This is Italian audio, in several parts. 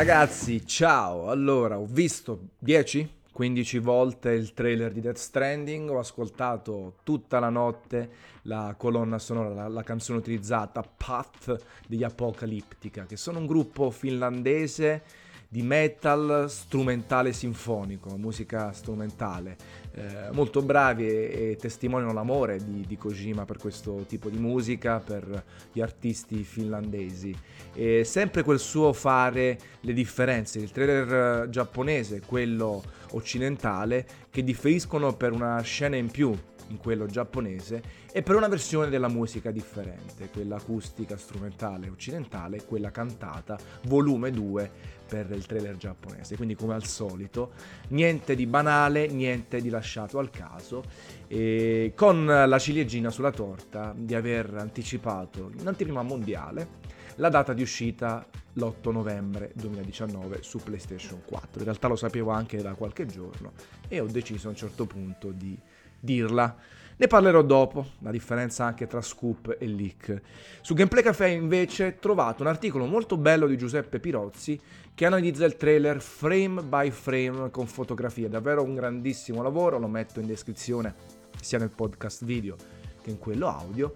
Ragazzi, ciao! Allora, ho visto 10, 15 volte il trailer di Death Stranding, ho ascoltato tutta la notte la colonna sonora, la, la canzone utilizzata, Path degli Apocalyptica, che sono un gruppo finlandese di metal strumentale sinfonico, musica strumentale. Eh, molto bravi e, e, testimoniano l'amore di, di, Kojima per questo tipo di musica, per gli artisti finlandesi. E sempre quel suo fare le differenze, il trailer giapponese, quello occidentale, che differiscono per una scena in più in quello giapponese e per una versione della musica differente, quella acustica strumentale occidentale, quella cantata, volume 2 per il trailer giapponese. Quindi come al solito, niente di banale, niente di lasciato al caso, e con la ciliegina sulla torta di aver anticipato in anteprima mondiale la data di uscita l'8 novembre 2019 su PlayStation 4. In realtà lo sapevo anche da qualche giorno e ho deciso a un certo punto di dirla. Ne parlerò dopo, la differenza anche tra scoop e leak. Su Gameplay Café invece ho trovato un articolo molto bello di Giuseppe Pirozzi che analizza il trailer frame by frame con fotografie, davvero un grandissimo lavoro, lo metto in descrizione sia nel podcast video che in quello audio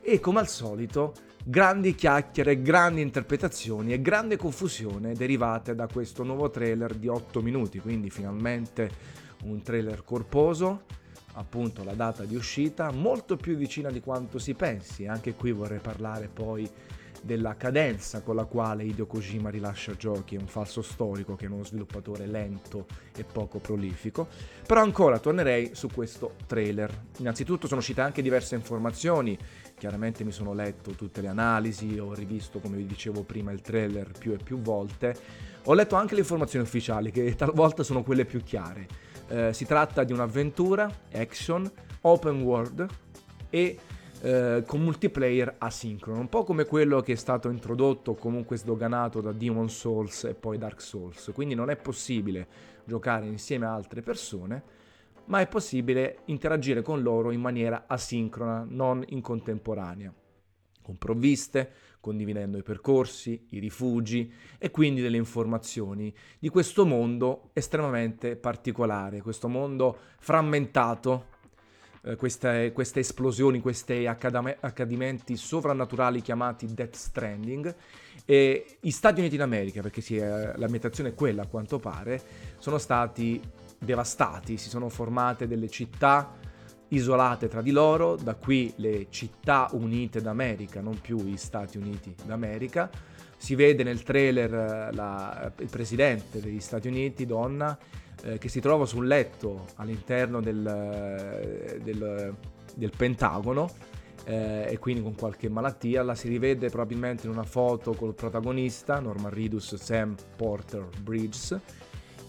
e come al solito grandi chiacchiere, grandi interpretazioni e grande confusione derivate da questo nuovo trailer di 8 minuti, quindi finalmente un trailer corposo appunto la data di uscita molto più vicina di quanto si pensi. Anche qui vorrei parlare poi della cadenza con la quale Hideo Kojima rilascia giochi, è un falso storico che è uno sviluppatore lento e poco prolifico. Però ancora tornerei su questo trailer. Innanzitutto sono uscite anche diverse informazioni, chiaramente mi sono letto tutte le analisi, ho rivisto come vi dicevo prima il trailer più e più volte. Ho letto anche le informazioni ufficiali che talvolta sono quelle più chiare. Eh, si tratta di un'avventura, action, open world e eh, con multiplayer asincrono, un po' come quello che è stato introdotto o comunque sdoganato da Demon Souls e poi Dark Souls. Quindi non è possibile giocare insieme a altre persone, ma è possibile interagire con loro in maniera asincrona, non in contemporanea, con provviste, condividendo i percorsi, i rifugi e quindi delle informazioni di questo mondo estremamente particolare, questo mondo frammentato, eh, queste, queste, esplosioni, questi accadame- accadimenti sovrannaturali chiamati Death Stranding e gli Stati Uniti d'America, perché sì, eh, l'ambientazione è quella a quanto pare, sono stati devastati, si sono formate delle città isolate tra di loro, da qui le città unite d'America, non più gli Stati Uniti d'America. Si vede nel trailer eh, la, il presidente degli Stati Uniti, donna, eh, che si trova su un letto all'interno del, eh, del, del Pentagono eh, e quindi con qualche malattia. La si rivede probabilmente in una foto col protagonista, Norman Reedus, Sam Porter Bridges,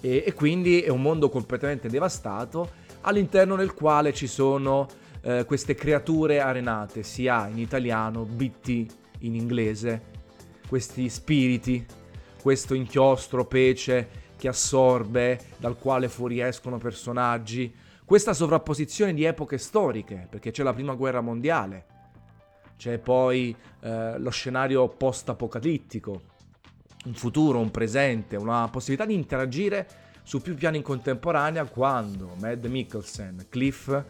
e, e quindi è un mondo completamente devastato all'interno del quale ci sono eh, queste creature arenate, si ha in italiano BT in inglese, questi spiriti, questo inchiostro pece che assorbe, dal quale fuoriescono personaggi, questa sovrapposizione di epoche storiche, perché c'è la prima guerra mondiale, c'è poi eh, lo scenario post-apocalittico, un futuro, un presente, una possibilità di interagire su più piani in contemporanea quando Mad Mikkelsen, Cliff,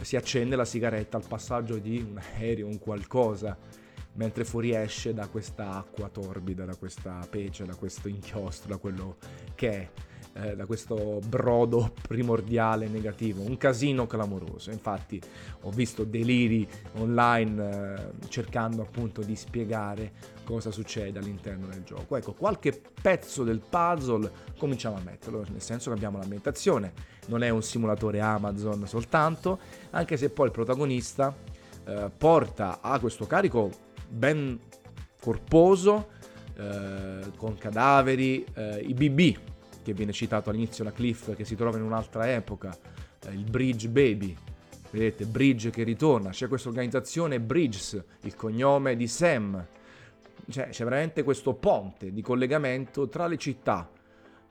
si accende la sigaretta al passaggio di un aereo, un qualcosa, mentre fuoriesce da questa acqua torbida, da questa pece, da questo inchiostro, da quello che è eh, da questo brodo primordiale negativo, un casino clamoroso. Infatti ho visto deliri online eh, cercando appunto di spiegare cosa succede all'interno del gioco. Ecco, qualche pezzo del puzzle cominciamo a metterlo, nel senso che abbiamo l'ambientazione, non è un simulatore Amazon soltanto, anche se poi il protagonista eh, porta a questo carico ben corposo, eh, con cadaveri, eh, i BB, che viene citato all'inizio la Cliff che si trova in un'altra epoca, eh, il Bridge Baby, vedete Bridge che ritorna, c'è questa organizzazione Bridges, il cognome di Sam, cioè, c'è veramente questo ponte di collegamento tra le città,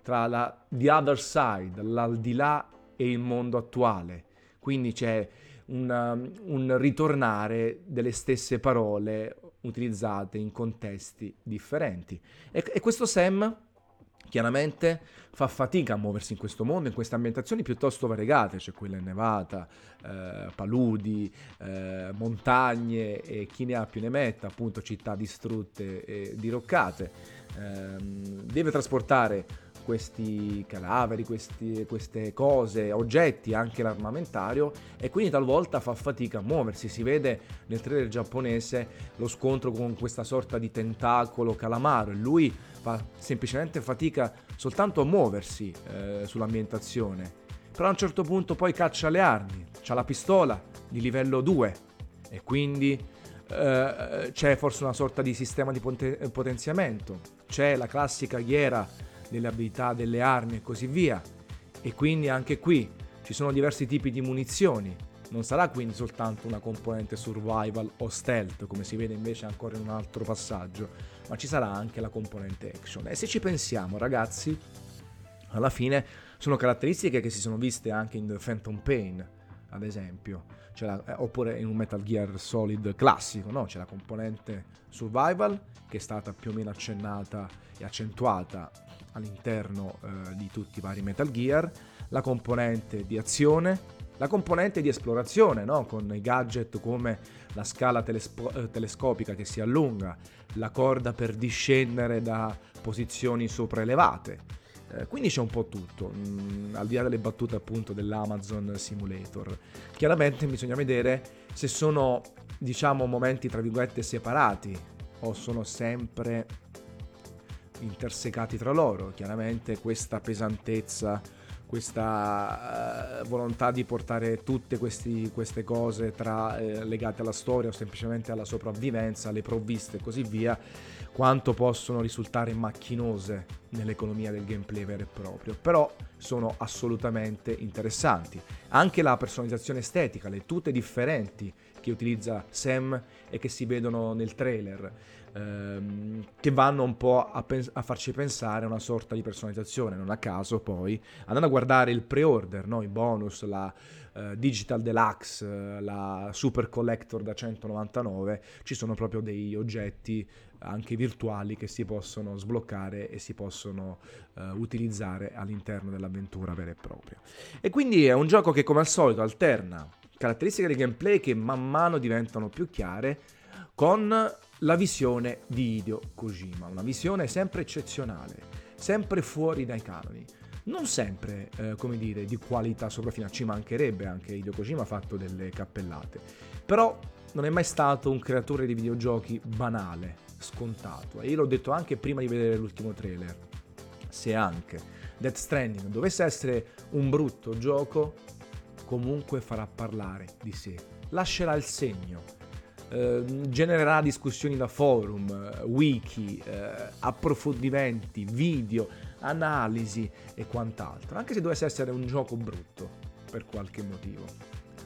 tra la The Other Side, l'aldilà e il mondo attuale, quindi c'è una, um, un ritornare delle stesse parole utilizzate in contesti differenti. E, e questo Sam chiaramente fa fatica a muoversi in questo mondo, in queste ambientazioni piuttosto variegate, c'è quella innevata, eh, paludi, eh, montagne e chi ne ha più ne metta, appunto città distrutte e diroccate. Eh, deve trasportare questi cadaveri, questi, queste cose, oggetti, anche l'armamentario e quindi talvolta fa fatica a muoversi. Si vede nel trailer giapponese lo scontro con questa sorta di tentacolo calamaro e lui fa semplicemente fatica soltanto a muoversi eh, sull'ambientazione. Però a un certo punto poi caccia le armi, ha la pistola di livello 2 e quindi eh, c'è forse una sorta di sistema di potenziamento, c'è la classica ghiera delle abilità delle armi e così via. E quindi anche qui ci sono diversi tipi di munizioni. Non sarà quindi soltanto una componente survival o stealth, come si vede invece ancora in un altro passaggio, ma ci sarà anche la componente action. E se ci pensiamo, ragazzi, alla fine sono caratteristiche che si sono viste anche in The Phantom Pain, ad esempio. La, eh, oppure in un Metal Gear Solid classico, no? C'è la componente survival che è stata più o meno accennata e accentuata all'interno eh, di tutti i vari Metal Gear, la componente di azione, la componente di esplorazione, no? con i gadget come la scala telespo- eh, telescopica che si allunga, la corda per discendere da posizioni sopraelevate. Eh, quindi c'è un po' tutto, mm, al di là delle battute appunto dell'Amazon Simulator. Chiaramente bisogna vedere se sono, diciamo, momenti tra virgolette separati o sono sempre intersecati tra loro. Chiaramente questa pesantezza, questa uh, volontà di portare tutte questi, queste cose tra, eh, legate alla storia o semplicemente alla sopravvivenza, alle provviste e così via, quanto possono risultare macchinose nell'economia del gameplay vero e proprio, però sono assolutamente interessanti. Anche la personalizzazione estetica, le tute differenti che utilizza Sam e che si vedono nel trailer ehm, che vanno un po' a, pens- a, farci pensare a una sorta di personalizzazione. Non a caso, poi, andando a guardare il pre-order, no? i bonus, la uh, Digital Deluxe, uh, la Super Collector da 199, ci sono proprio dei oggetti anche virtuali che si possono sbloccare e si possono uh, utilizzare all'interno dell'avventura vera e propria. E quindi è un gioco che come al solito alterna caratteristiche del gameplay che man mano diventano più chiare con la visione di Hideo Kojima, una visione sempre eccezionale, sempre fuori dai canoni. Non sempre, eh, come dire, di qualità sopraffina, ci mancherebbe anche Hideo Kojima ha fatto delle cappellate, però non è mai stato un creatore di videogiochi banale, scontato. E io l'ho detto anche prima di vedere l'ultimo trailer. Se anche Death Stranding dovesse essere un brutto gioco, comunque farà parlare di sé. Lascerà il segno eh, genererà discussioni da forum, wiki, eh, approfondimenti, video, analisi e quant'altro, anche se dovesse essere un gioco brutto per qualche motivo.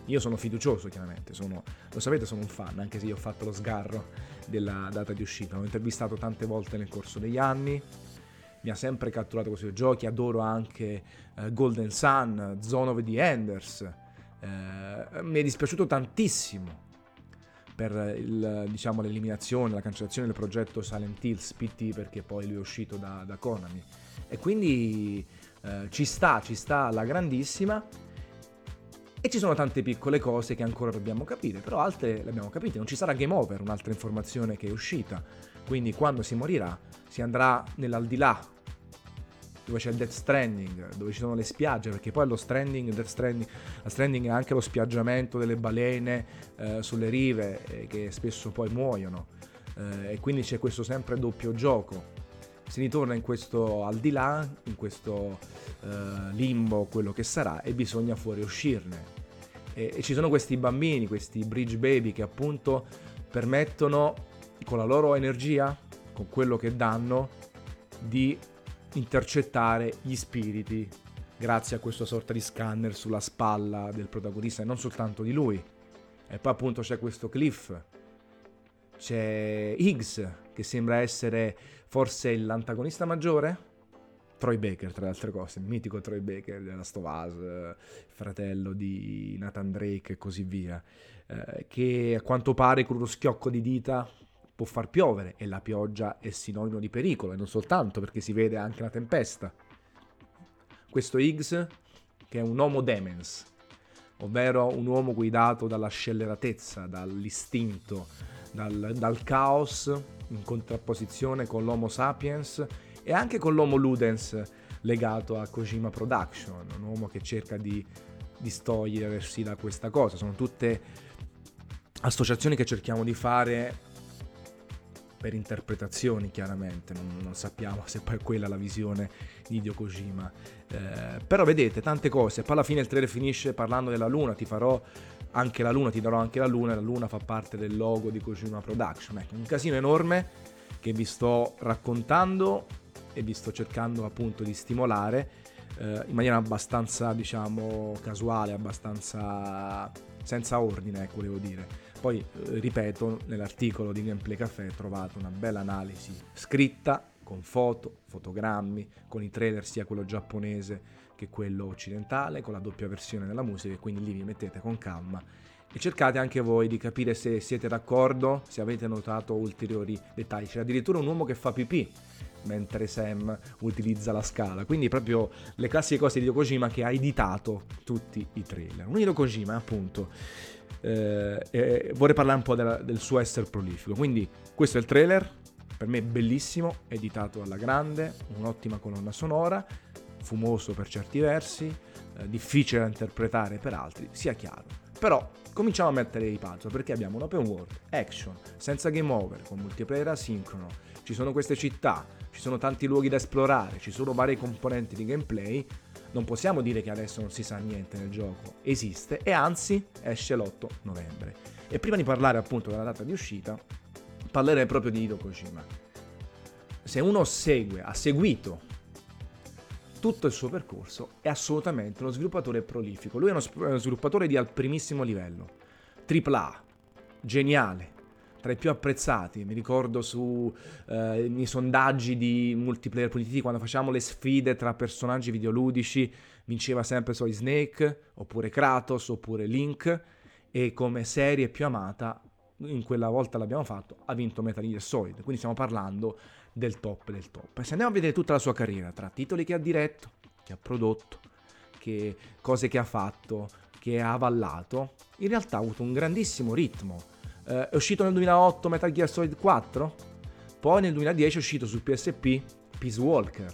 Io sono fiducioso chiaramente, sono, lo sapete sono un fan, anche se io ho fatto lo sgarro della data di uscita, l'ho intervistato tante volte nel corso degli anni, mi ha sempre catturato questi giochi, adoro anche eh, Golden Sun, Zone of the Enders, eh, mi è dispiaciuto tantissimo per il, diciamo, l'eliminazione, la cancellazione del progetto Silent Hills PT perché poi lui è uscito da, da Konami. E quindi eh, ci sta, ci sta alla grandissima. E ci sono tante piccole cose che ancora dobbiamo capire, però altre le abbiamo capite. Non ci sarà game over, un'altra informazione che è uscita. Quindi quando si morirà si andrà nell'aldilà dove c'è il Death Stranding, dove ci sono le spiagge, perché poi lo Stranding, Death Stranding, la Stranding è anche lo spiaggiamento delle balene eh, sulle rive eh, che spesso poi muoiono eh, e quindi c'è questo sempre doppio gioco. Si ritorna in questo al di là, in questo eh, limbo, quello che sarà, e bisogna fuori uscirne. E, e ci sono questi bambini, questi bridge baby che appunto permettono con la loro energia, con quello che danno, di intercettare gli spiriti grazie a questa sorta di scanner sulla spalla del protagonista e non soltanto di lui. E poi appunto c'è questo Cliff, c'è Higgs che sembra essere forse l'antagonista maggiore. Troy Baker, tra le altre cose, il mitico Troy Baker della Stovaz, fratello di Nathan Drake e così via, eh, che a quanto pare con uno schiocco di dita può far piovere e la pioggia è sinonimo di pericolo e non soltanto perché si vede anche la tempesta. Questo Higgs, che è un homo demens, ovvero un uomo guidato dalla scelleratezza, dall'istinto, dal, dal caos, in contrapposizione con l'Homo sapiens e anche con l'Homo ludens legato a Kojima Production, un uomo che cerca di distogliersi da questa cosa. Sono tutte associazioni che cerchiamo di fare per interpretazioni chiaramente, non, non, sappiamo se poi è quella la visione di Hideo Kojima. Eh, però vedete tante cose, poi alla fine il trailer finisce parlando della luna, ti farò anche la luna, ti darò anche la luna, la luna fa parte del logo di Kojima Production. Ecco, un casino enorme che vi sto raccontando e vi sto cercando appunto di stimolare eh, in maniera abbastanza, diciamo, casuale, abbastanza senza ordine, ecco, volevo dire. Poi, eh, ripeto, nell'articolo di Gameplay Café trovate una bella analisi scritta con foto, fotogrammi, con i trailer sia quello giapponese che quello occidentale, con la doppia versione della musica quindi lì vi mettete con calma e cercate anche voi di capire se siete d'accordo, se avete notato ulteriori dettagli. C'è addirittura un uomo che fa pipì mentre Sam utilizza la scala. Quindi proprio le classiche cose di Hideo che ha editato tutti i trailer. Un Hideo appunto, eh, vorrei parlare un po' della, del suo essere prolifico. Quindi questo è il trailer, per me bellissimo, editato alla grande, un'ottima colonna sonora, fumoso per certi versi, eh, difficile da interpretare per altri, sia chiaro. Però cominciamo a mettere i puzzle perché abbiamo un open world, action, senza game over, con multiplayer asincrono, ci sono queste città, ci sono tanti luoghi da esplorare, ci sono varie componenti di gameplay non possiamo dire che adesso non si sa niente nel gioco, esiste e anzi esce l'8 novembre. E prima di parlare appunto della data di uscita, parlerei proprio di Hideo Kojima. Se uno segue, ha seguito tutto il suo percorso, è assolutamente uno sviluppatore prolifico. Lui è uno sviluppatore di al primissimo livello, AAA, geniale, tra i più apprezzati. Mi ricordo sui eh, sondaggi di multiplayer punitivi quando facciamo le sfide tra personaggi videoludici, vinceva sempre Solid Snake, oppure Kratos, oppure Link, e come serie più amata, in quella volta l'abbiamo fatto, ha vinto Metal Gear Solid. Quindi stiamo parlando del top del top. E se andiamo a vedere tutta la sua carriera, tra titoli che ha diretto, che ha prodotto, che cose che ha fatto, che ha avallato, in realtà ha avuto un grandissimo ritmo eh, è uscito nel 2008 Metal Gear Solid 4, poi nel 2010 è uscito su PSP Peace Walker,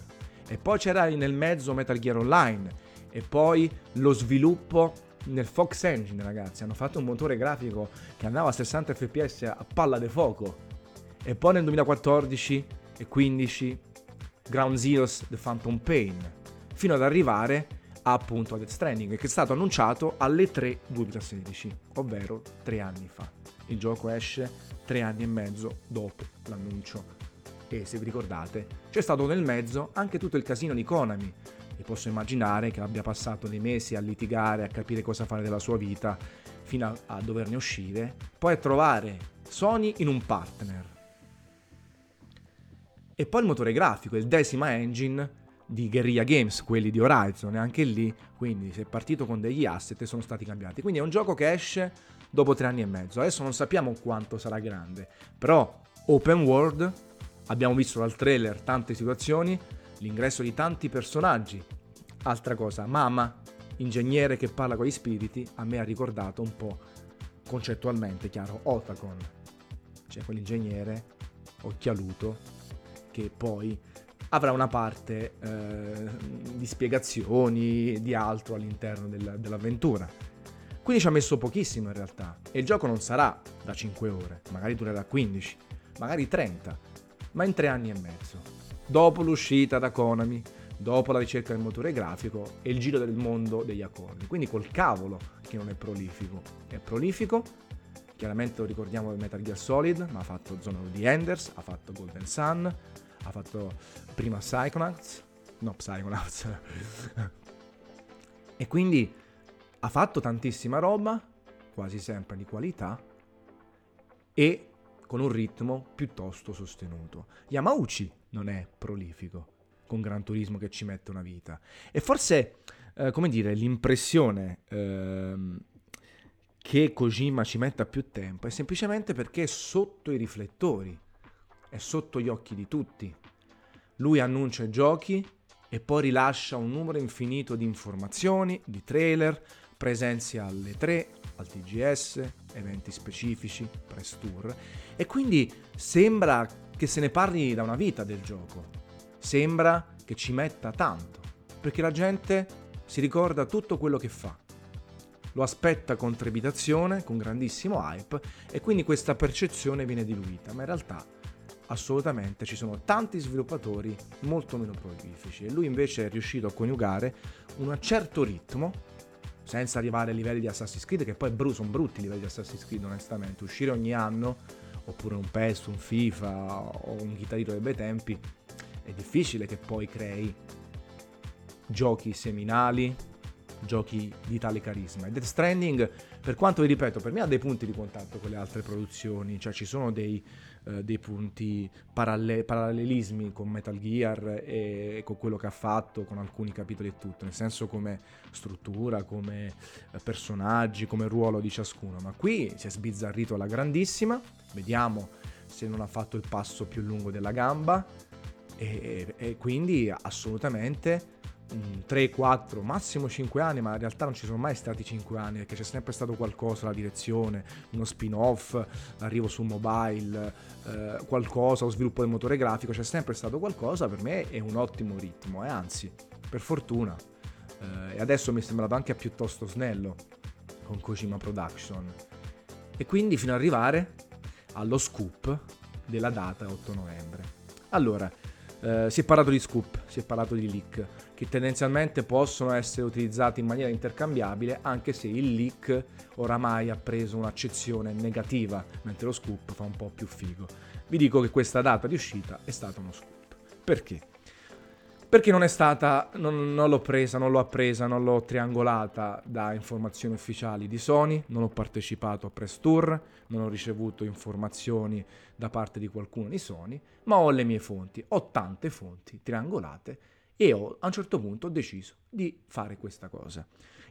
e poi c'era nel mezzo Metal Gear Online, e poi lo sviluppo nel Fox Engine, ragazzi. Hanno fatto un motore grafico che andava a 60 fps a palla di fuoco. E poi nel 2014 e 15 Ground Zeroes The Phantom Pain, fino ad arrivare appunto a Death Stranding, che è stato annunciato alle 3 2016, ovvero tre anni fa il gioco esce tre anni e mezzo dopo l'annuncio. E se vi ricordate, c'è stato nel mezzo anche tutto il casino di Konami. E posso immaginare che abbia passato dei mesi a litigare, a capire cosa fare della sua vita, fino a, a doverne uscire, poi a trovare Sony in un partner. E poi il motore grafico, il Decima Engine di Guerrilla Games, quelli di Horizon, e anche lì, quindi si è partito con degli asset sono stati cambiati. Quindi è un gioco che esce dopo tre anni e mezzo. Adesso non sappiamo quanto sarà grande, però open world, abbiamo visto dal trailer tante situazioni, l'ingresso di tanti personaggi. Altra cosa, Mama, ingegnere che parla con gli spiriti, a me ha ricordato un po' concettualmente, chiaro, Otacon. Cioè quell'ingegnere occhialuto che poi avrà una parte eh, di spiegazioni, di altro all'interno del, dell'avventura. Quindi ci ha messo pochissimo in realtà. E il gioco non sarà da 5 ore, magari durerà 15, magari 30, ma in 3 anni e mezzo. Dopo l'uscita da Konami, dopo la ricerca del motore grafico e il giro del mondo degli accordi. Quindi col cavolo che non è prolifico. È prolifico, chiaramente lo ricordiamo del Metal Gear Solid, ma ha fatto Zone of the Enders, ha fatto Golden Sun, ha fatto prima Psychonauts, no Psychonauts. e quindi ha fatto tantissima roba, quasi sempre di qualità, e con un ritmo piuttosto sostenuto. Yamauchi non è prolifico, con Gran Turismo che ci mette una vita. E forse, eh, come dire, l'impressione eh, che Kojima ci metta più tempo è semplicemente perché è sotto i riflettori, è sotto gli occhi di tutti. Lui annuncia i giochi e poi rilascia un numero infinito di informazioni, di trailer, presenze alle 3, al TGS, eventi specifici, press tour e quindi sembra che se ne parli da una vita del gioco. Sembra che ci metta tanto, perché la gente si ricorda tutto quello che fa. Lo aspetta con trepidazione, con grandissimo hype e quindi questa percezione viene diluita, ma in realtà assolutamente ci sono tanti sviluppatori molto meno prolifici e lui invece è riuscito a coniugare un certo ritmo senza arrivare ai livelli di Assassin's Creed, che poi sono brutti i livelli di Assassin's Creed, onestamente. Uscire ogni anno, oppure un PES, un FIFA o un chitarrito dei bei tempi, è difficile che poi crei giochi seminali, giochi di tale carisma. E Death Stranding, per quanto vi ripeto, per me ha dei punti di contatto con le altre produzioni, cioè ci sono dei, eh, dei punti paralle- parallelismi con Metal Gear e con quello che ha fatto, con alcuni capitoli e tutto, nel senso come struttura, come eh, personaggi, come ruolo di ciascuno, ma qui si è sbizzarrito alla grandissima, vediamo se non ha fatto il passo più lungo della gamba. E, e quindi assolutamente 3, 4, massimo 5 anni, ma in realtà non ci sono mai stati 5 anni perché c'è sempre stato qualcosa, la direzione, uno spin-off, l'arrivo su mobile, eh, qualcosa, lo sviluppo del motore grafico, c'è sempre stato qualcosa, per me è un ottimo ritmo e eh, anzi, per fortuna. Eh, e adesso mi è sembrato anche piuttosto snello con Kojima Production. E quindi fino ad arrivare allo scoop della data 8 novembre. Allora, eh, si è parlato di scoop, si è parlato di leak, che tendenzialmente possono essere utilizzati in maniera intercambiabile, anche se il leak oramai ha preso un'accezione negativa, mentre lo scoop fa un po' più figo. Vi dico che questa data di uscita è stata uno scoop. Perché? Perché non è stata, non, non, l'ho presa, non l'ho appresa, non l'ho triangolata da informazioni ufficiali di Sony, non ho partecipato a press tour, non ho ricevuto informazioni da parte di qualcuno di Sony, ma ho le mie fonti, ho tante fonti triangolate e ho, a un certo punto ho deciso di fare questa cosa.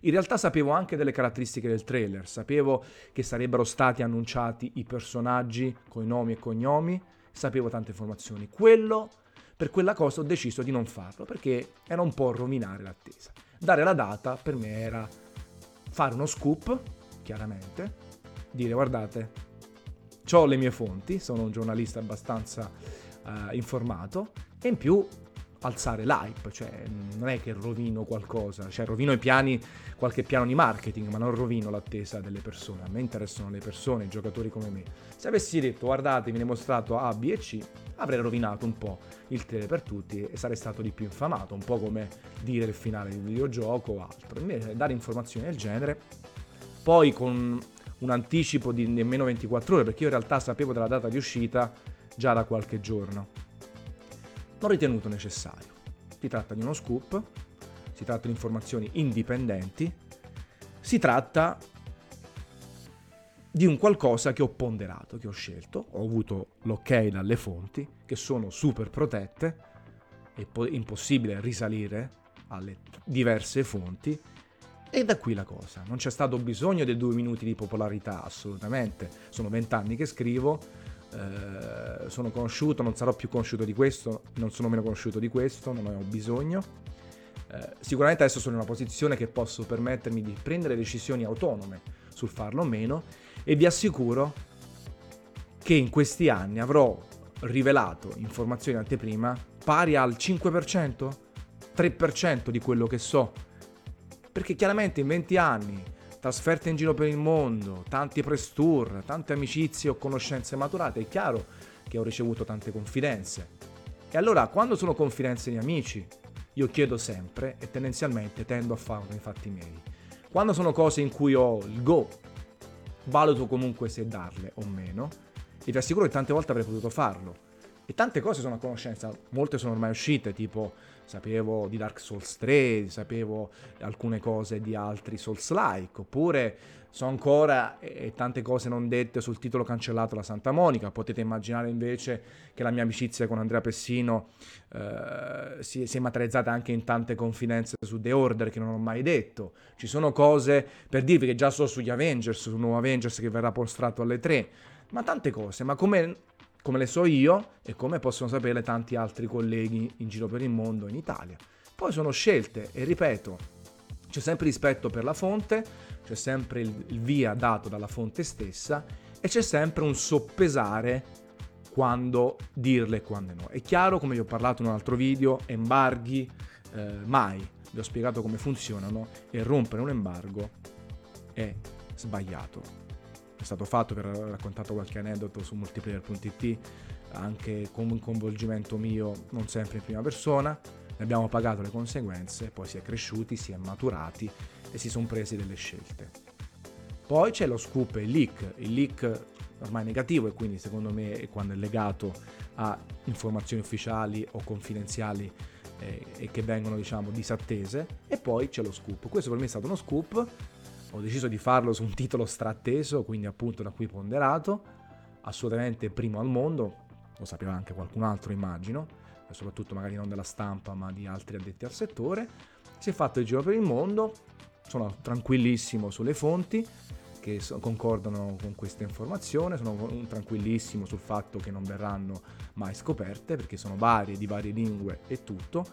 In realtà sapevo anche delle caratteristiche del trailer, sapevo che sarebbero stati annunciati i personaggi con i nomi e cognomi, sapevo tante informazioni. Quello per quella cosa ho deciso di non farlo perché era un po' rovinare l'attesa. Dare la data per me era fare uno scoop, chiaramente, dire guardate, ho le mie fonti, sono un giornalista abbastanza uh, informato e in più alzare l'hype, cioè non è che rovino qualcosa, cioè rovino i piani, qualche piano di marketing, ma non rovino l'attesa delle persone. A me interessano le persone, i giocatori come me. Se avessi detto guardate, hai mostrato A, B e C, avrei rovinato un po' il trailer per tutti e sarei stato di più infamato, un po' come dire il finale di un videogioco o altro. Invece dare informazioni del genere, poi con un anticipo di nemmeno 24 ore, perché io in realtà sapevo della data di uscita già da qualche giorno non ritenuto necessario. Si tratta di uno scoop, si tratta di informazioni indipendenti, si tratta di un qualcosa che ho ponderato, che ho scelto, ho avuto l'ok dalle fonti, che sono super protette, è po- impossibile risalire alle diverse fonti, e da qui la cosa. Non c'è stato bisogno dei due minuti di popolarità, assolutamente. Sono vent'anni che scrivo, eh, sono conosciuto, non sarò più conosciuto di questo, non sono meno conosciuto di questo, non ne ho bisogno. Eh, sicuramente adesso sono in una posizione che posso permettermi di prendere decisioni autonome sul farlo o meno e vi assicuro che in questi anni avrò rivelato informazioni anteprima pari al 5%, 3% di quello che so. Perché chiaramente in 20 anni trasferte in giro per il mondo, tanti press tour, tante amicizie o conoscenze maturate, è chiaro che ho ricevuto tante confidenze. E allora, quando sono confidenze di amici, io chiedo sempre e tendenzialmente tendo a farlo i fatti miei. Quando sono cose in cui ho il go, valuto comunque se darle o meno, e vi assicuro che tante volte avrei potuto farlo. E tante cose sono a conoscenza, molte sono ormai uscite, tipo sapevo di Dark Souls 3, sapevo alcune cose di altri Souls-like, oppure so ancora e tante cose non dette sul titolo cancellato da Santa Monica. Potete immaginare invece che la mia amicizia con Andrea Pessino eh, si, si, è materializzata anche in tante confidenze su The Order che non ho mai detto. Ci sono cose per dirvi che già so sugli Avengers, sul nuovo Avengers che verrà postrato alle 3, ma tante cose. Ma come come le so io e come possono sapere tanti altri colleghi in giro per il mondo in Italia. Poi sono scelte e ripeto, c'è sempre rispetto per la fonte, c'è sempre il, via dato dalla fonte stessa e c'è sempre un soppesare quando dirle e quando no. È chiaro, come vi ho parlato in un altro video, embarghi eh, mai. Vi ho spiegato come funzionano e rompere un embargo è sbagliato è stato fatto, vi ho raccontato qualche aneddoto su multiplayer.it, anche con un coinvolgimento mio non sempre in prima persona, ne abbiamo pagato le conseguenze, poi si è cresciuti, si è maturati e si sono presi delle scelte. Poi c'è lo scoop e il leak, il leak ormai negativo e quindi secondo me è quando è legato a informazioni ufficiali o confidenziali eh, e che vengono diciamo disattese e poi c'è lo scoop. Questo per me è stato uno scoop ho deciso di farlo su un titolo stratteso, quindi appunto da qui ponderato, assolutamente primo al mondo, lo sapeva anche qualcun altro immagino, soprattutto magari non della stampa ma di altri addetti al settore, si è fatto il giro per il mondo, sono tranquillissimo sulle fonti che concordano con questa informazione, sono tranquillissimo sul fatto che non verranno mai scoperte perché sono varie, di varie lingue e tutto,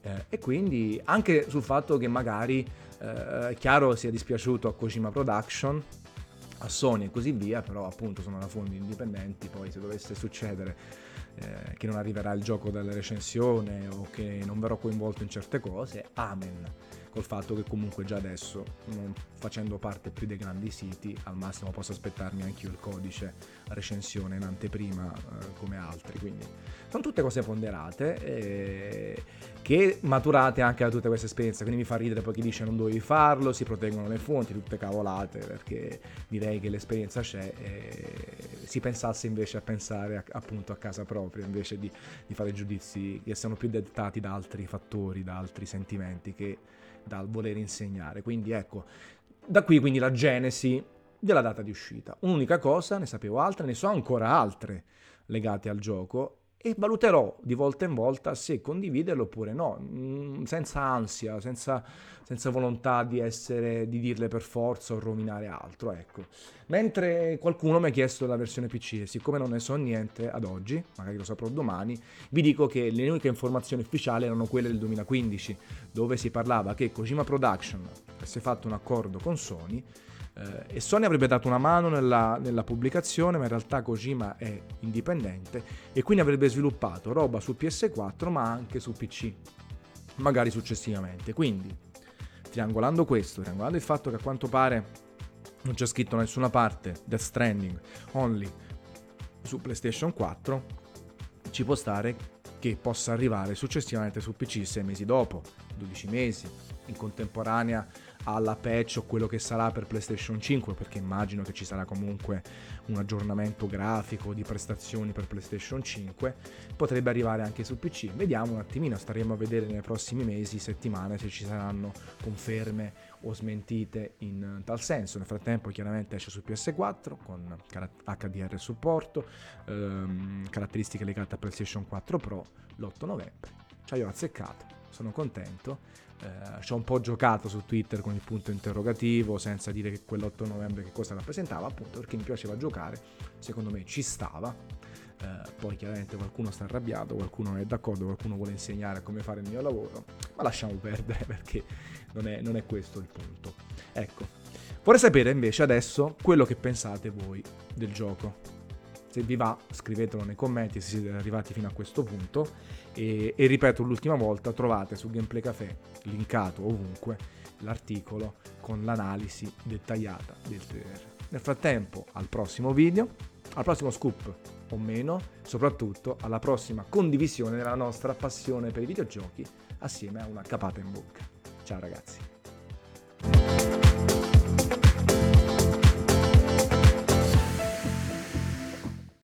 eh, e quindi anche sul fatto che magari eh, chiaro sia dispiaciuto a Kojima Production, a Sony e così via, però appunto sono da fondi indipendenti, poi se dovesse succedere eh, che non arriverà il gioco della recensione o che non verrò coinvolto in certe cose, amen col fatto che comunque già adesso, non facendo parte più dei grandi siti, al massimo posso aspettarmi anche io il codice recensione in anteprima eh, come altri. Quindi sono tutte cose ponderate eh, che maturate anche da tutta questa esperienza. Quindi mi fa ridere poi chi dice non dovevi farlo, si proteggono le fonti, tutte cavolate, perché direi che l'esperienza c'è e si pensasse invece a pensare a, appunto a casa propria, invece di, di fare giudizi che siano più dettati da altri fattori, da altri sentimenti che dal voler insegnare. Quindi ecco, da qui quindi la genesi della data di uscita. Un'unica cosa, ne sapevo altre, ne so ancora altre legate al gioco e valuterò di volta in volta se condividerlo oppure no, mm, senza ansia, senza, senza volontà di, essere, di dirle per forza o rovinare altro, ecco. Mentre qualcuno mi ha chiesto la versione PC siccome non ne so niente ad oggi, magari lo saprò domani, vi dico che le uniche informazioni ufficiali erano quelle del 2015, dove si parlava che Kojima Production avesse fatto un accordo con Sony e Sony avrebbe dato una mano nella, nella, pubblicazione, ma in realtà Kojima è indipendente e quindi avrebbe sviluppato roba su PS4 ma anche su PC, magari successivamente. Quindi, triangolando questo, triangolando il fatto che a quanto pare non c'è scritto da nessuna parte Death Stranding only su PlayStation 4, ci può stare che possa arrivare successivamente su PC 6 mesi dopo, 12 mesi, in contemporanea alla patch o quello che sarà per PlayStation 5, perché immagino che ci sarà comunque un aggiornamento grafico di prestazioni per PlayStation 5, potrebbe arrivare anche su PC. Vediamo un attimino, staremo a vedere nei prossimi mesi, settimane, se ci saranno conferme o smentite in tal senso. Nel frattempo chiaramente esce su PS4 con HDR supporto, ehm, caratteristiche legate a PlayStation 4 Pro l'8 novembre. Ci ho azzeccato, sono contento eh, ci ho un po' giocato su Twitter con il punto interrogativo senza dire che quell'8 novembre che cosa rappresentava, appunto perché mi piaceva giocare, secondo me ci stava. Eh, poi chiaramente qualcuno sta arrabbiato, qualcuno non è d'accordo, qualcuno vuole insegnare come fare il mio lavoro, ma lasciamo perdere perché non è, non è questo il punto. Ecco, vorrei sapere invece adesso quello che pensate voi del gioco se vi va scrivetelo nei commenti se siete arrivati fino a questo punto e, e ripeto l'ultima volta trovate su Gameplay Café linkato ovunque l'articolo con l'analisi dettagliata del trailer. Nel frattempo al prossimo video, al prossimo scoop o meno, soprattutto alla prossima condivisione della nostra passione per i videogiochi assieme a una capata in bocca. Ciao ragazzi!